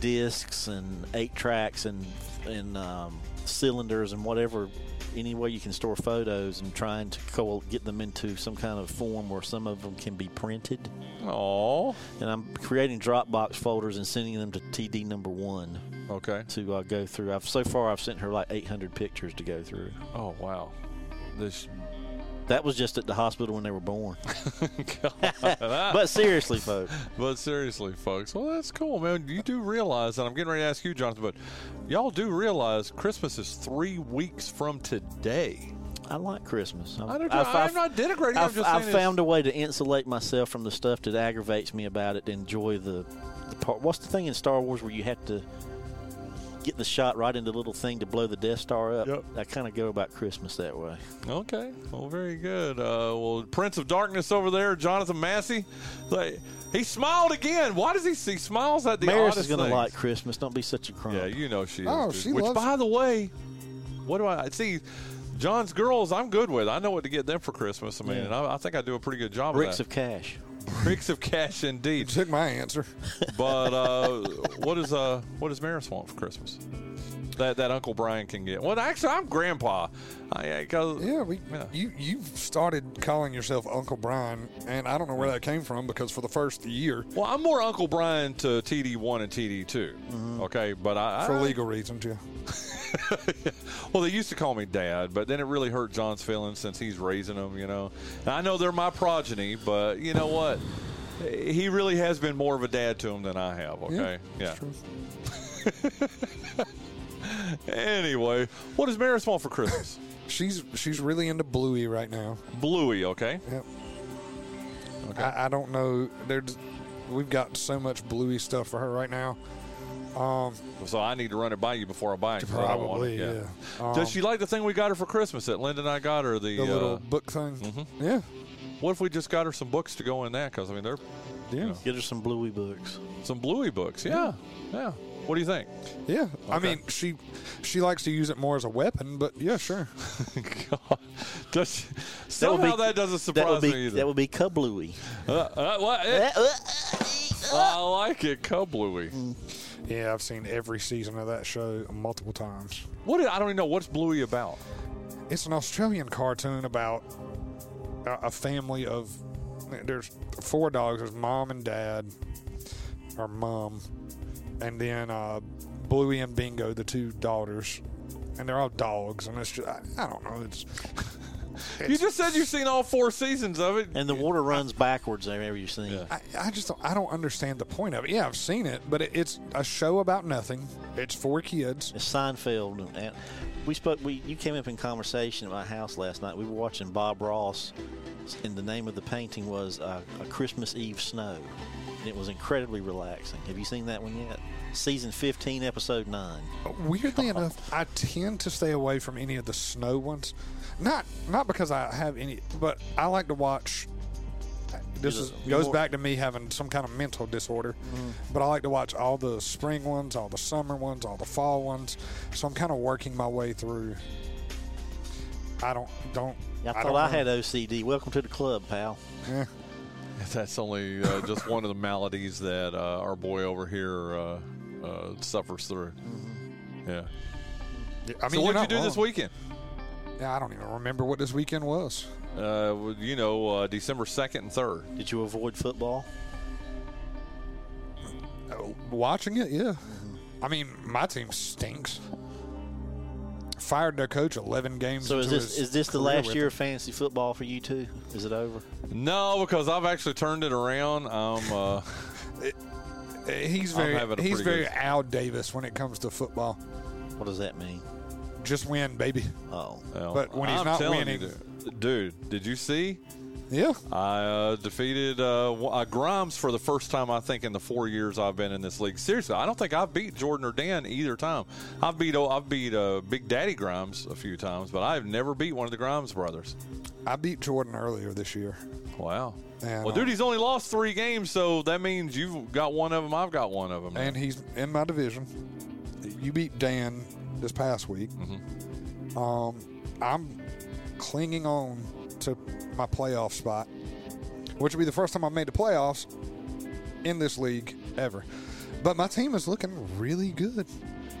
discs and eight tracks and and um, cylinders and whatever any way you can store photos and trying to co- get them into some kind of form where some of them can be printed. Oh. And I'm creating Dropbox folders and sending them to TD number one. Okay. To uh, go through. I've so far I've sent her like 800 pictures to go through. Oh wow. This that was just at the hospital when they were born. but seriously, folks. But seriously, folks. Well, that's cool, man. You do realize, and I'm getting ready to ask you, Jonathan, but y'all do realize Christmas is three weeks from today. I like Christmas. I'm, I don't, I've, I'm not denigrating. I've, I've found a way to insulate myself from the stuff that aggravates me about it. To enjoy the, the part. What's the thing in Star Wars where you have to get the shot right into the little thing to blow the Death Star up. Yep. I kind of go about Christmas that way. Okay. Well, very good. Uh, well, Prince of Darkness over there, Jonathan Massey. Like, he smiled again. Why does he? He smiles at the Maris oddest is going to like Christmas. Don't be such a crumb. Yeah, you know she is. Oh, dude. she Which, loves- by the way, what do I see? John's girls, I'm good with. I know what to get them for Christmas. I mean, Yeah. and I, I think I do a pretty good job Bricks of of cash. Bricks of cash, indeed. Took my answer. But uh, what is uh, what does Maris want for Christmas? That that Uncle Bryan can get. Well, actually, I'm Grandpa. I, I, 'cause- Yeah, we Yeah. you you started calling yourself Uncle Bryan, and I don't know where that came from because for the first year, Well, I'm more Uncle Bryan to TD one and TD 2 mm-hmm. Okay, but I, for I legal reasons, yeah. well, they used to call me dad, but then it really hurt John's feelings since he's raising them, you know. And I know they're my progeny, but you know what? He really has been more of a dad to him than I have, okay? Yeah. anyway, what does Maris want for Christmas? She's she's really into Bluey right now. Bluey, okay? Yep. I, I don't know. There's we've got so much Bluey stuff for her right now. Um, So I need to run it by you before I buy it. 'cause I don't want probably, it. yeah. Um, Does she like the thing we got her for Christmas that Linda and I got her? The, the little uh, book thing? mhm. Yeah, what if we just got her some books to go in that? Because I mean, they're yeah, Get her some Bluey books. some Bluey books. Yeah, yeah. What do you think? yeah. I mean, she she likes to use it more as a weapon, but yeah, sure. God. Does, somehow that, doesn't surprise that would be, me either. That would be Kabluey. uh, uh, what? Eh, I like it, Cub Bluey. Yeah, I've seen every season of that show multiple times. What? I don't even know what's Bluey about. It's an Australian cartoon about a, a family of there's four dogs. There's mom and dad, or mom, and then uh, Bluey and Bingo, the two daughters, and they're all dogs. And it's just I, I don't know. It's, You just said you've seen all four seasons of it. And the water runs backwards whenever you see it. I, I just don't, I don't understand the point of it. Yeah, I've seen it, but it, it's a show about nothing. It's for kids. It's Seinfeld. And we spoke. We you came up in conversation at my house last night. We were watching Bob Ross, and the name of the painting was uh, "A Christmas Eve Snow," and it was incredibly relaxing. Have you seen that one yet? Season 15, episode nine. Weirdly enough, I tend to stay away from any of the snow ones. Not not because I have any, but I like to watch. This is, goes more- back to me having some kind of mental disorder, but I like to watch all the spring ones, all the summer ones, all the fall ones. So I'm kind of working my way through. I don't don't. I thought don't I, know. had OCD. Welcome to the club, pal. Yeah. That's only uh, just one of the maladies that uh, our boy over here uh, uh, suffers through. Yeah. I mean, so you're what did you not do this wrong. weekend? Yeah, I don't even remember what this weekend was. Uh, well, you know, uh, December second and third. Did you avoid football? Uh, Watching it, yeah. I mean, my team stinks. Fired their coach 11 games. So is this is this the last year of fantasy football for you too? Is it over? No, because I've actually turned it around. I'm. Uh, Uh, He's I'm very having a he's pretty very good- Al Davis when it comes to football. What does that mean? Just win, baby. Oh, well, But when he's I'm not telling winning- you, dude, dude, did you see? Yeah. I uh, defeated uh, uh, Grimes for the first time, I think, in the four years I've been in this league. Seriously, I don't think I've beat Jordan or Dan either time. I've beat oh, I've beat uh, Big Daddy Grimes a few times, but I've never beat one of the Grimes brothers. I beat Jordan earlier this year. Wow. And, well, uh, dude, he's only lost three games, so that means you've got one of them. I've got one of them. And he's in my division. You beat Dan this past week. Mm-hmm. Um, I'm clinging on to my playoff spot, which will be the first time I've made the playoffs in this league ever. But my team is looking really good.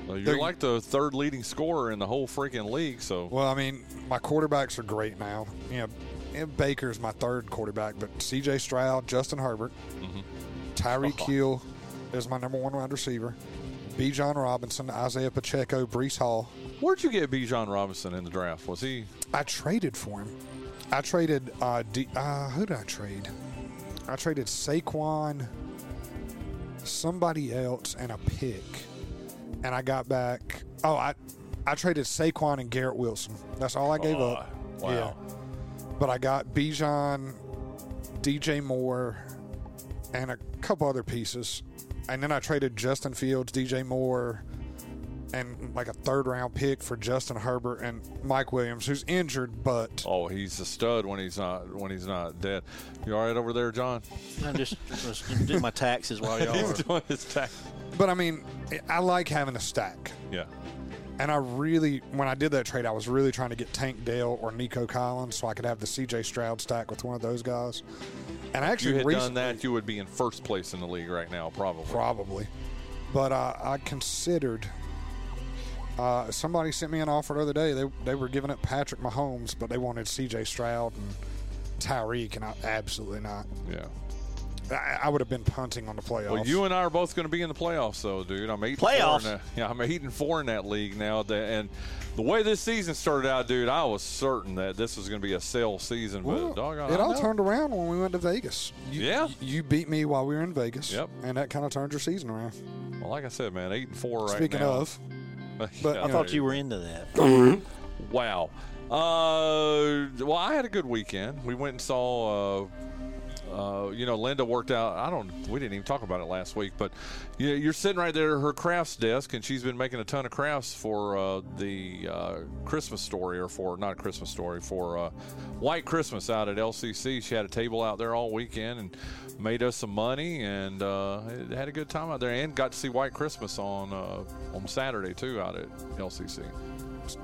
Well, you're they're- like the third leading scorer in the whole freaking league. So Well, I mean, my quarterbacks are great now. You know, Baker's my third quarterback, but C.J. Stroud, Justin Herbert, Mm-hmm. Tyreek Hill is my number one wide receiver. Bijan Robinson, Isaiah Pacheco, Breece Hall. where'd you get Bijan Robinson in the draft? Was he? I traded for him. I traded. Uh, D, uh, who did I trade? I traded Saquon, somebody else, and a pick, and I got back. Oh, I I traded Saquon and Garrett Wilson. That's all I gave Oh, up. wow. Yeah, but I got Bijan, DJ Moore, and a couple other pieces, and then I traded Justin Fields, DJ Moore, and like a third round pick for Justin Herbert and Mike Williams, who's injured, but Oh, he's a stud when he's not when he's not dead. You all right over there, John? I'm just, just doing my taxes while y'all He's are. doing his tax. but I mean, I like having a stack. Yeah. And I really, when I did that trade, I was really trying to get Tank Dell or Nico Collins so I could have the CJ Stroud stack with one of those guys. And I If actually you had recently, done that, you would be in first place in the league right now, probably. Probably. But uh, I considered. Uh, somebody sent me an offer the other day. They they were giving up Patrick Mahomes, but they wanted C.J. Stroud and Tyreek, and I absolutely not. Yeah. I, I would have been punting on the playoffs. Well, you and I are both going to be in the playoffs, though, dude. I'm eight Playoffs? And four in that, yeah, I'm eight and four in that league now. And the way this season started out, dude, I was certain that this was going to be a sell season. But Well, doggone, it all turned around when we went to Vegas. You, Yeah. you beat me while we were in Vegas. Yep. and that kind of turned your season around. Well, like I said, man, eight and four right Speaking now. of, but, Yeah, I thought know, you were into that. Wow. Uh, well, I had a good weekend. We went and saw. Uh, uh, you know, Linda worked out. I don't. We didn't even talk about it last week, but you you're sitting right there at her crafts desk, and she's been making a ton of crafts for uh, the uh, Christmas story, or for not a Christmas story, for uh, White Christmas out at LCC. She had a table out there all weekend and made us some money, and uh, had a good time out there, and got to see White Christmas on uh, on Saturday too out at LCC.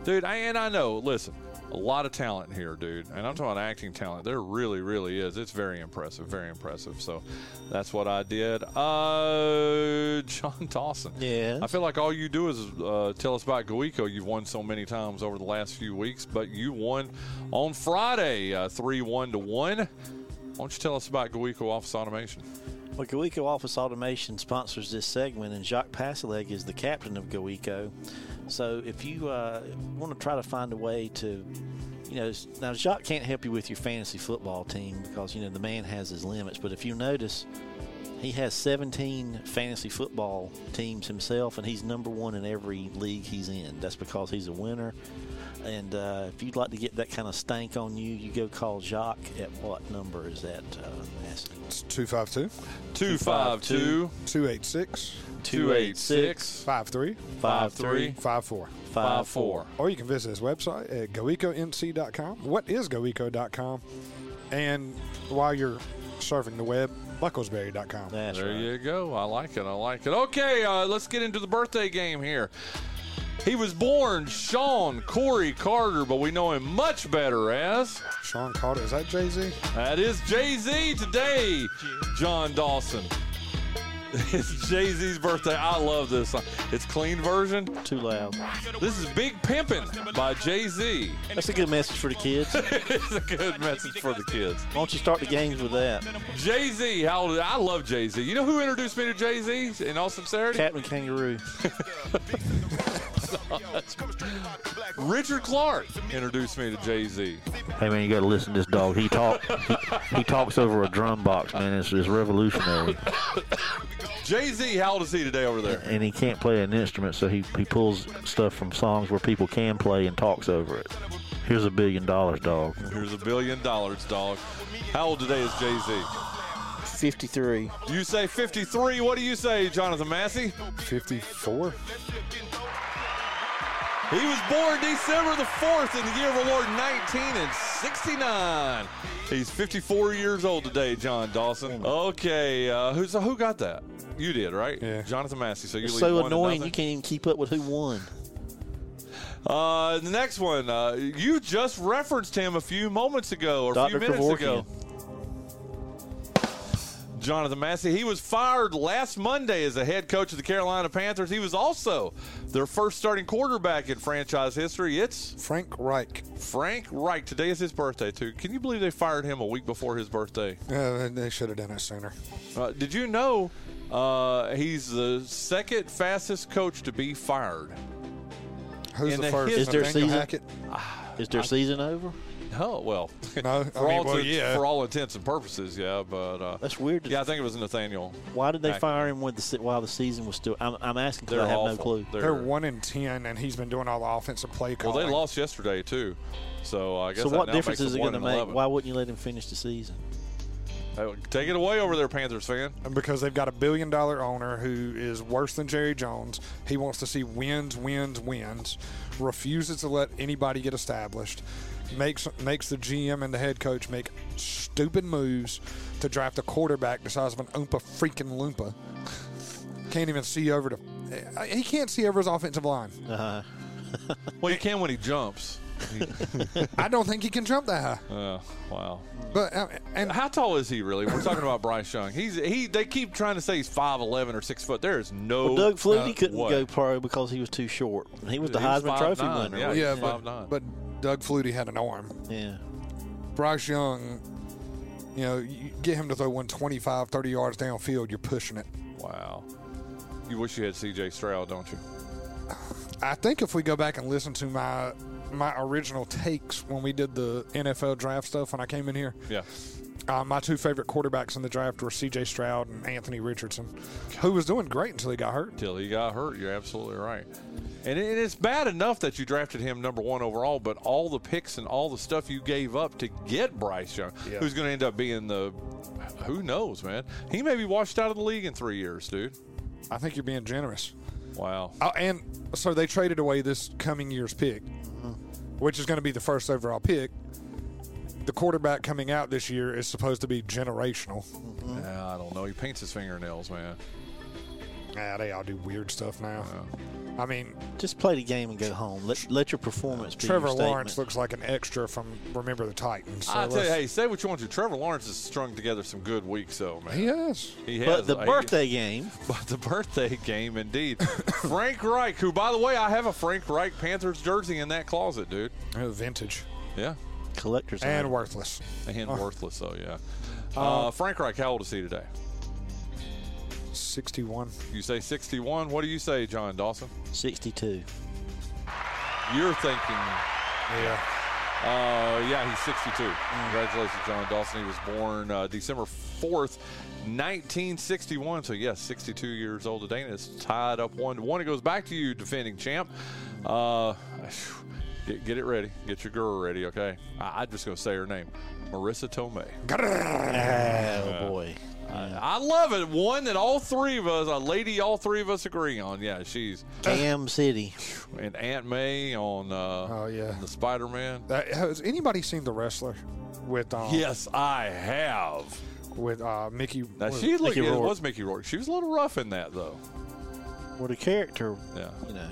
Dude, and I know, listen, a lot of talent here, dude. And I'm talking about acting talent. There really, really is. It's very impressive, very impressive. So that's what I did. Uh, John Dawson. Yes. I feel like all you do is uh, tell us about GoEco. You've won so many times over the last few weeks, but you won on Friday, uh, 3 1 to 1. Why don't you tell us about GoEco Office Automation? Well, Goeco Office Automation sponsors this segment, and Jacques Pasileg is the captain of Goeco. So if you uh, want to try to find a way to, you know, now Jacques can't help you with your fantasy football team because, you know, the man has his limits. But if you notice, he has 17 fantasy football teams himself, and he's number one in every league he's in. That's because he's a winner. And uh, if you'd like to get that kind of stank on you, you go call Jacques at what number is that, uh, it's 252 252 286 286 53 53 54. 54. Or you can visit his website at goeconc.com. What is goeco.com? And while you're surfing the web, bucklesberry.com. That's There right. you go. I like it. I like it. Okay, uh, let's get into the birthday game here. He was born Sean Corey Carter, but we know him much better as. Sean Carter. Is that Jay Z? That is Jay Z today, John Dawson. It's Jay Z's birthday. I love this song. It's clean version. Too loud. This is Big Pimpin' by Jay Z. That's a good message for the kids. It's a good message for the kids. Why don't you start the games with that? Jay Z, how old? I love Jay Z. You know who introduced me to Jay Z? In all sincerity, Captain Kangaroo. Richard Clark introduced me to Jay Z. Hey man, you got to listen to this dog. He talk he, he talks over a drum box, man. It's, it's revolutionary, Jay Z, how old is he today over there? and he can't play an instrument, so he he pulls stuff from songs where people can play and talks over it. Here's a billion dollars, dog. Here's a billion dollars, dog. How old today is Jay Z? 53. You say 53. What do you say, Jonathan Massey? 54. He was born December the 4th in the year of the Lord 1969. He's 54 years old today, John Dawson. Okay, uh, who's who got that? You did, right? Yeah. Jonathan Massey. So you It's so one annoying you can't even keep up with who won. Uh, the next one, uh, you just referenced him a few moments ago or a few minutes Kevorkian. ago. Jonathan Massey. He was fired last Monday as the head coach of the Carolina Panthers. He was also their first starting quarterback in franchise history. It's Frank Reich. Frank Reich. Today is his birthday, too. Can you believe they fired him a week before his birthday? Uh, they should have done it sooner. Uh, did you know uh, he's the second fastest coach to be fired? Who's In the the first? Is there Nathaniel season? Hackett? Is their season over? Oh, well. No, for, I mean, all well, intents- yeah. for all intents and purposes, yeah. But uh, That's weird. yeah, I think it was Nathaniel. Why did they Hackett. fire him with the, se- while the season was still? I'm, I'm asking because They're I have awful. no clue. They're, They're one in ten, and he's been doing all the offensive play well, they lost yesterday too, so I guess. So that what now difference makes is it one going to make? 11. Why wouldn't you let him finish the season? Take it away over there, Panthers fan. Because they've got a billion dollar owner who is worse than Jerry Jones. He wants to see wins, wins, wins. Refuses to let anybody get established. Makes makes the GM and the head coach make stupid moves to draft a quarterback the size of an Oompa freaking Loompa. Can't even see over to. He can't see over his offensive line. Uh, Well, you can when he jumps. I don't think he can jump that high. Uh, wow. But uh, and How tall is he really? We're talking about Bryce Young. He's he. They keep trying to say he's five eleven or six foot. There is no. well, Doug Flutie uh, couldn't way. go pro because he was too short. He was the He was Heisman Trophy 5'9", winner. yeah. wasn't yeah, he's but, but Doug Flutie had an arm. yeah. Bryce Young, you know, you get him to throw one 25, 30 yards downfield, you're pushing it. Wow. You wish you had C.J. Stroud, don't you? I think if we go back and listen to my my original takes when we did the NFL draft stuff when I came in here, Yeah. Uh, my two favorite quarterbacks in the draft were C.J. Stroud and Anthony Richardson, who was doing great until he got hurt. Till he got hurt. You're absolutely right. And it- it's bad enough that you drafted him number one overall, but all the picks and all the stuff you gave up to get Bryce Young, Yeah. who's going to end up being the, who knows, man? He may be washed out of the league in three years, dude. I think you're being generous. Wow. Oh, and so they traded away this coming year's pick, which is going to be the first overall pick. The quarterback coming out this year is supposed to be generational. Yeah, I don't know. He paints his fingernails, man. Nah, they all do weird stuff now. I mean, Just play the game and go home. Let let your performance be Trevor your Lawrence looks like an extra from Remember the Titans. So I tell you, hey, say what you want to. Trevor Lawrence has strung together some good weeks, though, man. he is. He has. But the He- birthday game, But the birthday game, indeed. Frank Reich, who, by the way, I have a Frank Reich Panthers jersey in that closet, dude. Uh, Vintage Yeah. Collector's and item. worthless. And worthless, though, yeah. Uh, Frank Reich, how old is he today? 61. You say 61. What do you say, John Dawson? 62. You're thinking, Yeah. uh, yeah, he's 62. Congratulations, John Dawson. He was born uh, December 4th, 1961. So, yes, 62 years old today, and it's tied up one to one. It goes back to you, defending champ. Uh, get, get it ready. Get your girl ready, okay? I, I'm just going to say her name Marisa Tomei. Oh, boy. I love it. One that all three of us, a lady all three of us agree on. Yeah, she's Cam City. and Aunt May on uh, Oh, yeah. the Spider Man. Has anybody seen The Wrestler with um, Yes, I have. with uh, Mickey? Now was- she looked, Mickey it Rourke. was Mickey Rourke. She was a little rough in that though. What a character, Yeah, you know.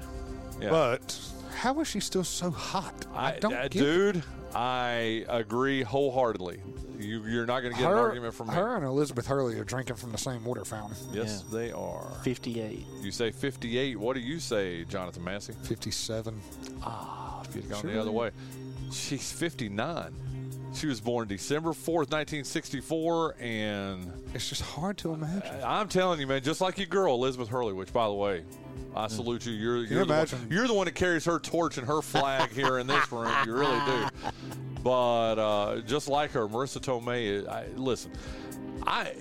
yeah. But how is she still so hot? I, don't uh, get dude. I agree wholeheartedly. You, you're not going to get an argument from me. her and Elizabeth Hurley are drinking from the same water fountain. yes, Yeah. they are. 58. You say 58. What do you say, Jonathan Massey? 57. Ah, if you'd gone Sure. the other way. She's 59. She was born December 4th, 1964, and It's just hard to imagine. I'm telling you, man, just like your girl, Elizabeth Hurley, which, by the way, I salute you. You're, you're, the, one, you're the one that carries her torch and her flag here in this room. You really do. But uh, just like her, Marisa Tomei, I, listen, I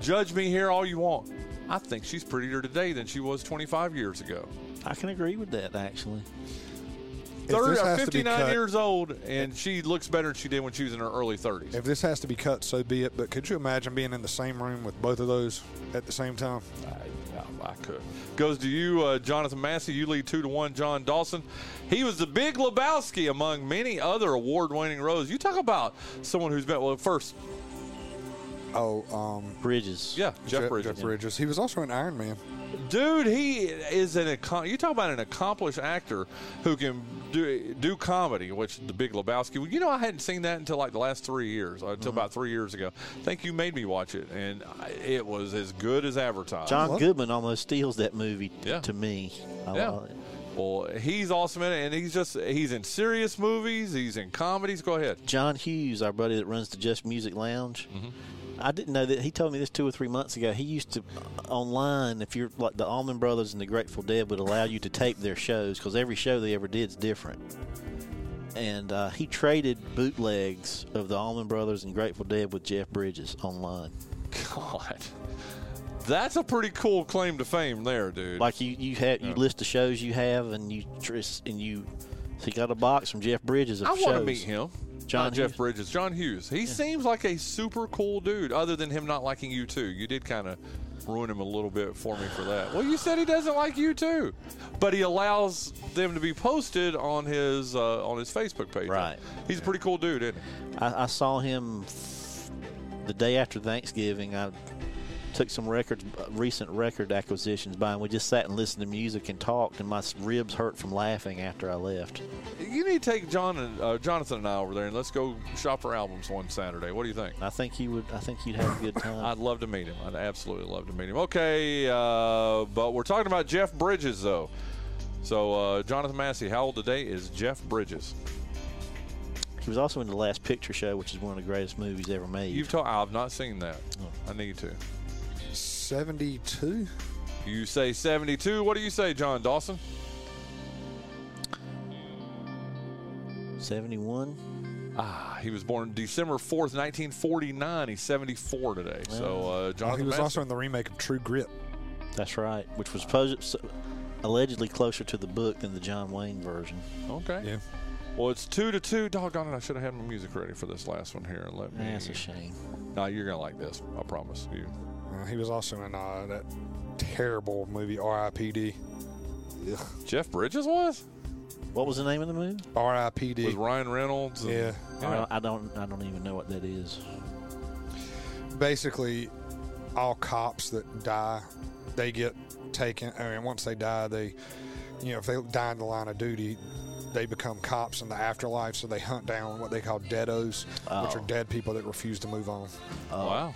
judge me here all you want. I think she's prettier today than she was 25 years ago. I can agree with that, actually. 30, this uh, has to be 59 cut- years old, and she looks better than she did when she was in her early 30s. If this has to be cut, so be it. But could you imagine being in the same room with both of those at the same time? I, I could. Goes to you, uh, Jonathan Massey. You lead two to one. John Dawson. He was the Big Lebowski among many other award-winning roles. You talk about someone who's been well. First, Oh, um, Bridges. yeah, Jeff Je- Bridges. Jeff Bridges. He was also an Iron Man. Dude, he is an accom- you talk about an accomplished actor who can do do comedy, which the Big Lebowski. You know, I hadn't seen that until like the last three years, uh, until about three years ago. I think you made me watch it, and it was as good as advertised. John Goodman almost steals that movie t- Yeah. to me. I Yeah. love it. Well, he's awesome in it, and he's just he's in serious movies, he's in comedies. Go ahead. John Hughes, our buddy that runs the Just Music Lounge. Mm-hmm. I didn't know that. He told me this two or three months ago. He used to online, if you're like the Allman Brothers and the Grateful Dead, would allow you to tape their shows because every show they ever did is different. And uh, he traded bootlegs of the Allman Brothers and Grateful Dead with Jeff Bridges online. God, that's a pretty cool claim to fame, there, dude. Like you, you have you list the shows you have, and you and you. So he got a box from Jeff Bridges of I want to meet him. John not Jeff Hughes. Bridges, John Hughes. He seems like a super cool dude. Other than him not liking you too, you did kind of ruin him a little bit for me for that. Well, you said he doesn't like you too, but he allows them to be posted on his uh, on his Facebook page. Right. He's a pretty cool dude, isn't he? I, I saw him f- the day after Thanksgiving. I took some records, recent record acquisitions by, and we just sat and listened to music and talked, and my ribs hurt from laughing after I left. You need to take John and uh, Jonathan and I over there, and let's go shop for albums one Saturday. What do you think? I think he would. I think you'd have a good time. I'd love to meet him. I'd absolutely love to meet him. Okay, uh, but we're talking about Jeff Bridges, though. So, uh, Jonathan Massey, how old today is Jeff Bridges? he was also in the Last Picture Show, which is one of the greatest movies ever made. You've told I've not seen that. Oh. I need to. 72? You say 72. What do you say, John Dawson? Seventy-one. Ah, he was born December 4th, 1949. He's 74 today. So, uh, Oh, Jonathan he was Massey. also in the remake of True Grit. That's right. Which was supposed, allegedly closer to the book than the John Wayne version. Okay. Yeah. Well, it's two to two. Doggone it! I should have had my music ready for this last one here. Let me. That's a shame. No, you're gonna like this. I promise you. Uh, he was also in uh, that terrible movie R.I.P.D. Ugh. Jeff Bridges was What was the name of the movie? R.I.P.D. with Ryan Reynolds. And, Yeah. I, don't, I don't. I don't even know what that is. Basically, all cops that die, they get taken. I mean, once they die, they, you know, if they die in the line of duty, they become cops in the afterlife. So they hunt down what they call deados, which are Oh. dead people that refuse to move on. Wow.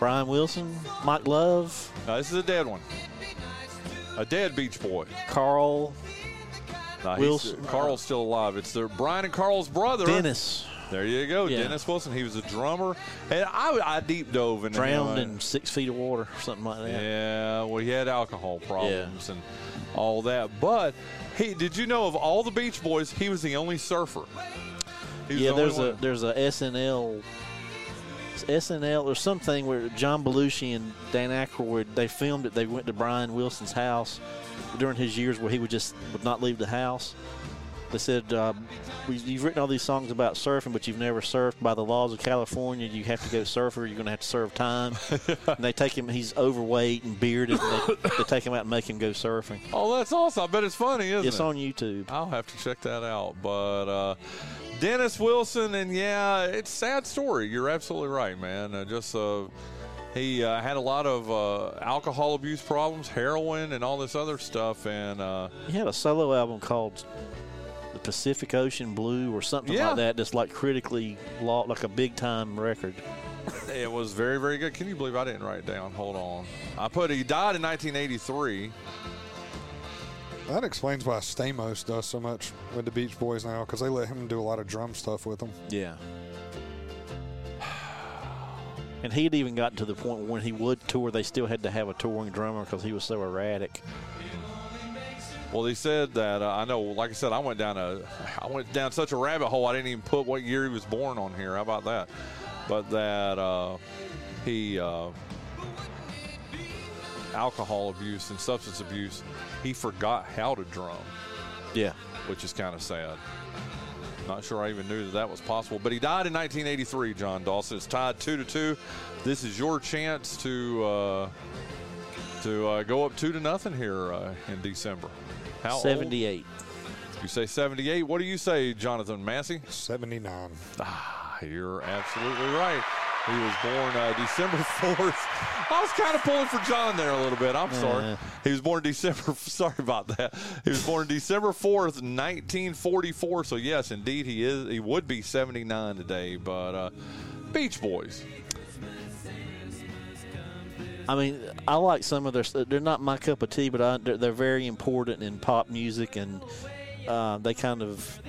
Brian Wilson, Mike Love, Now, this is a dead one. A dead Beach Boy. Carl, he's- Wilson. Uh, Carl's still alive. It's their Brian and Carl's brother. Dennis, There you go, Yeah. Dennis Wilson. He was a drummer, and I, I deep dove into drowned in six feet of water, or something like that. Yeah, well, he had alcohol problems and all that. But he, did you know of all the Beach Boys, he was the only surfer. Yeah, the there's a one. there's a SNL SNL or something where John Belushi and Dan Aykroyd they filmed it. They went to Brian Wilson's house during his years where he would just would not leave the house. They said, uh, "You've written all these songs about surfing, but you've never surfed. By the laws of California, you have to go surf, or you're going to have to serve time." and they take him; he's overweight and bearded. And they, they take him out and make him go surfing. Oh, that's awesome. I bet it's funny, isn't It's it? on YouTube. I'll have to check that out. But uh, Dennis Wilson, and yeah, it's a sad story. You're absolutely right, man. Uh, just uh, he uh, had a lot of uh, alcohol abuse problems, heroin, and all this other stuff. And uh, He had a solo album called the Pacific Ocean Blue or something Yeah. like that. That's like critically law, like a big time record. it was very, very good. Can you believe I didn't write it down? Hold on. I put he died in 1983. That explains why Stamos does so much with the Beach Boys now, because they let him do a lot of drum stuff with them. Yeah. And he had even gotten to the point where when he would tour, they still had to have a touring drummer because he was so erratic. Well, he said that uh, I know. Like I said, I went down a, I went down such a rabbit hole. I didn't even put what year he was born on here. How about that? But that uh, he uh, alcohol abuse and substance abuse. He forgot how to drum, Yeah. which is kind of sad. Not sure I even knew that that was possible. But he died in 1983. John Dawson. It's tied two to two. This is your chance to uh, to uh, go up two to nothing here uh, in December. How old? 78. You say 78. What do you say, Jonathan Massey? 79. Ah, you're absolutely right. He was born uh, December 4th. I was kind of pulling for John there a little bit. I'm sorry. Yeah. He was born December. Sorry about that. He was born December 4th, 1944. So yes, indeed, he is. He would be 79 today. But uh, Beach Boys. I mean, I like some of their. They're not my cup of tea, but I, they're, they're very important in pop music, and uh, they kind of.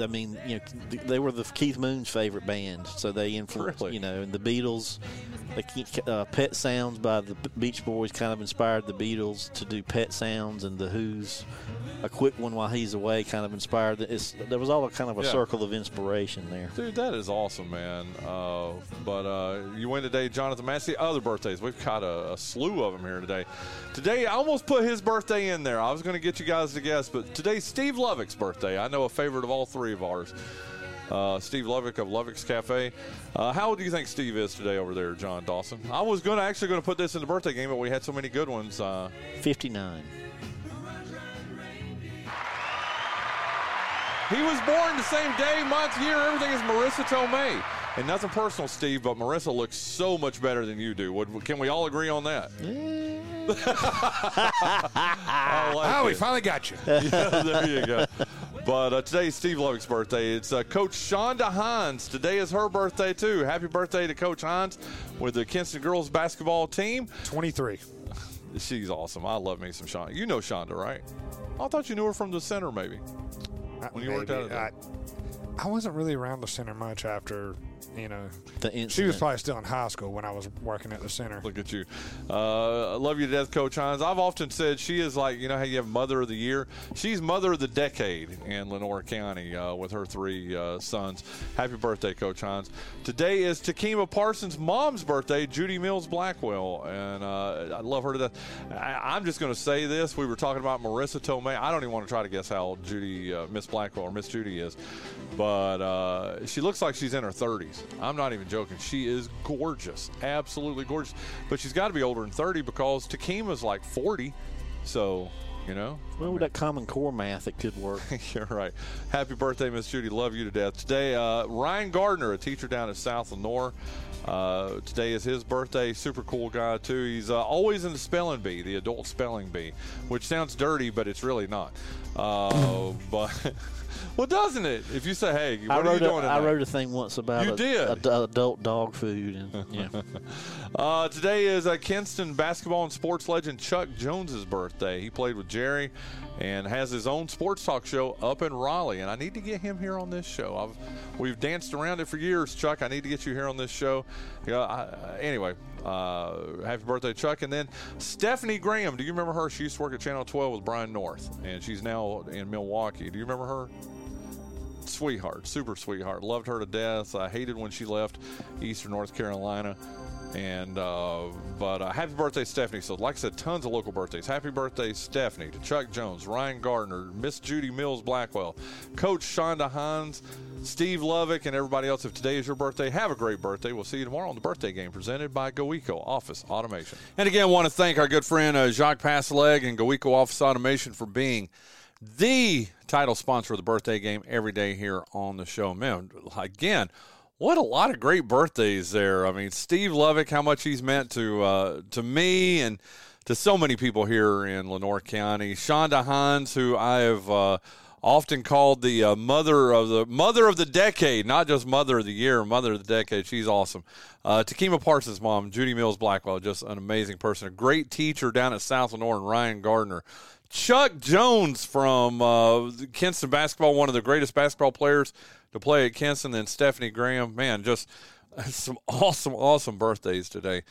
I mean, you know, they were the Keith Moon's favorite band, so they influenced. Really? You know, and the Beatles. Keep, uh, Pet Sounds by the Beach Boys kind of inspired the Beatles to do Pet Sounds, and the Who's a quick one while he's away kind of inspired. It's, there was all a kind of a Yeah. circle of inspiration there. Dude, that is awesome, man. Uh, but uh, you win today, Jonathan Massey. Other birthdays, we've got a, a slew of them here today. Today, I almost put his birthday in there. I was going to get you guys to guess, but today's Steve Lovick's birthday. I know a favorite of all three of ours. Uh, Steve Lovick of Lovick's Cafe. Uh, how old do you think Steve is today over there, John Dawson? I was going to actually going to put this in the birthday game, but we had so many good ones. Uh, 59. he was born the same day, month, year, everything as Marisa Tomei. And nothing personal, Steve, but Marisa looks so much better than you do. Would, can we all agree on that? I like Oh, we it. finally got you. yeah, there you go. But uh, is Steve Lovick's birthday. It's uh, Coach Shonda Hines. Today is her birthday, too. Happy birthday to Coach Hines with the Kinston girls basketball team. 23. She's awesome. I love me some Shonda. You know Shonda, right? I thought you knew her from the center, maybe. When you worked out I, I wasn't really around the center much after, you know. The She was probably still in high school when I was working at the center. Look at you. Uh, I love you to death, Coach Hines. I've often said she is like, you know how you have Mother of the Year? She's Mother of the Decade in Lenoir County uh, with her three uh, sons. Happy birthday, Coach Hines. Today is Takima Parsons' mom's birthday, Judy Mills Blackwell. And uh, I love her to death. I, I'm just going to say this. We were talking about Marisa Tomei. I don't even want to try to guess how old Judy, uh, Miss Blackwell or Miss Judy is. But uh, she looks like she's in her 30s. I'm not even joking. She is gorgeous, absolutely gorgeous. But she's got to be older than 30 because Takima's like 40. So, you know, Well, with that Common Core math, it could work. you're right. Happy birthday, Miss Judy. Love you to death. Today, uh, Ryan Gardner, a teacher down at South Lenoir. Uh, today is his birthday. Super cool guy, too. He's uh, always in the spelling bee, the adult spelling bee, which sounds dirty, but it's really not. Uh, but, well, doesn't it? If you say, hey, what I are you wrote a, doing I wrote a thing once about You a- did? a- a- adult dog food, and yeah, Uh, today is uh, Kinston basketball and sports legend Chuck Jones's birthday. He played with Jerry and has his own sports talk show up in Raleigh. And I need to get him here on this show. I've we've danced around it for years, Chuck. I need to get you here on this show. I, uh, anyway, uh, happy birthday, Chuck. And then Stephanie Graham. Do you remember her? She used to work at Channel 12 with Brian North, and she's now in Milwaukee. Do you remember her? sweetheart, super sweetheart. Loved her to death. I hated when she left Eastern North Carolina. And uh, but uh, happy birthday, Stephanie. So, like I said, tons of local birthdays. Happy birthday, Stephanie, to Chuck Jones, Ryan Gardner, Miss Judy Mills Blackwell, Coach Shonda Hines, Steve Lovick, and everybody else. If today is your birthday, have a great birthday. We'll see you tomorrow on the birthday game presented by GoEco Office Automation. And again, want to thank our good friend uh, Jacques Passeleg and GoEco Office Automation for being the title sponsor of the birthday game every day here on the show. Man, again, what a lot of great birthdays there. I mean, Steve Lovick, how much he's meant to uh, to me and to so many people here in Lenoir County. Shonda Hines, who I have uh, often called the uh, mother of the mother of the decade, not just mother of the year, mother of the decade. She's awesome. Uh, Takima Parsons' mom, Judy Mills Blackwell, just an amazing person, a great teacher down at South Lenoir, and Ryan Gardner. Chuck Jones from uh, Kinston basketball, one of the greatest basketball players to play at Kinston. Then Stephanie Graham, man, just some awesome, awesome birthdays today.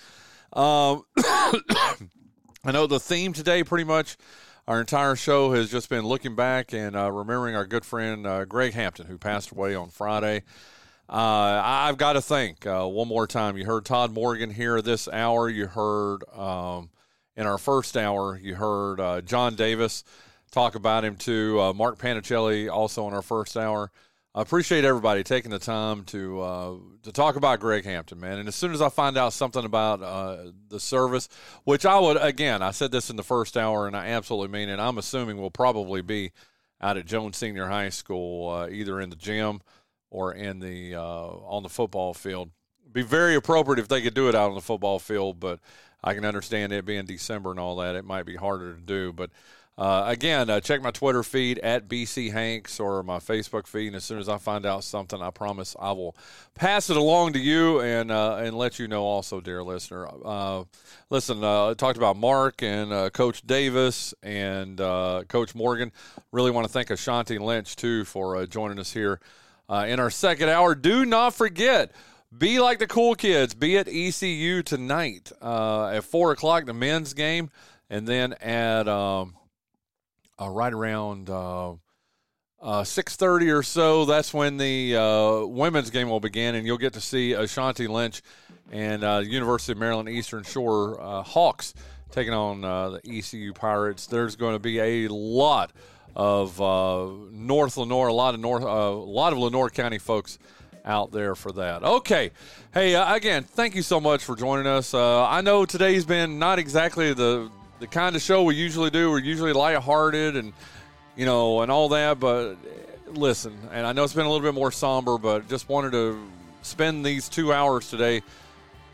Um, I know the theme today, pretty much, our entire show has just been looking back and uh, remembering our good friend uh, Greg Hampton, who passed away on Friday. Uh, I've got to think uh, one more time. You heard Tod Morgan here this hour. You heard um, in our first hour, you heard uh, John Davis talk about him too. Uh, Mark Panicelli also in our first hour. I appreciate everybody taking the time to uh, to talk about Greg Hampton, man. And as soon as I find out something about uh, the service, which I would again, I said this in the first hour, and I absolutely mean it. I'm assuming we'll probably be out at Jones Senior High School, uh, either in the gym or in the uh, on the football field. Be very appropriate if they could do it out on the football field, but I can understand it being December and all that. It might be harder to do, but. Uh, again, uh, check my Twitter feed at BC Hanks or my Facebook feed. And as soon as I find out something, I promise I will pass it along to you and uh, and let you know also, dear listener. Uh, listen, uh, I talked about Mark and uh, Coach Davis and Coach Morgan. Really want to thank Ashanti Lynch too for joining us here in our second hour. Do not forget. Be like the cool kids. Be at ECU tonight at four o'clock. The men's game, and then at um, uh, right around uh, uh, six thirty or so. That's when the uh, women's game will begin, and you'll get to see Ashanti Lynch and uh, University of Maryland Eastern Shore uh, Hawks taking on the ECU Pirates. There's going to be a lot of North Lenoir. A lot of North, a lot of Lenoir County folks out there for that. Okay, hey, uh, again, thank you so much for joining us. Uh, I know today's been not exactly the the kind of show we usually do. We're usually lighthearted and you know and all that, but listen, and I know it's been a little bit more somber, but just wanted to spend these two hours today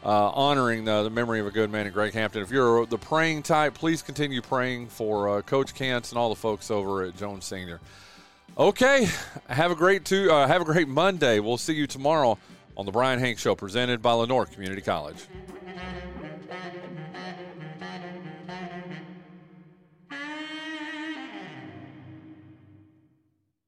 uh, honoring the, the, memory of a good man in Greg Hampton. If you're the praying type, please continue praying for uh, Coach Kentz and all the folks over at Jones Senior. Okay, have a great two, uh, have a great Monday. We'll see you tomorrow on the Bryan Hank Show, presented by Lenoir Community College.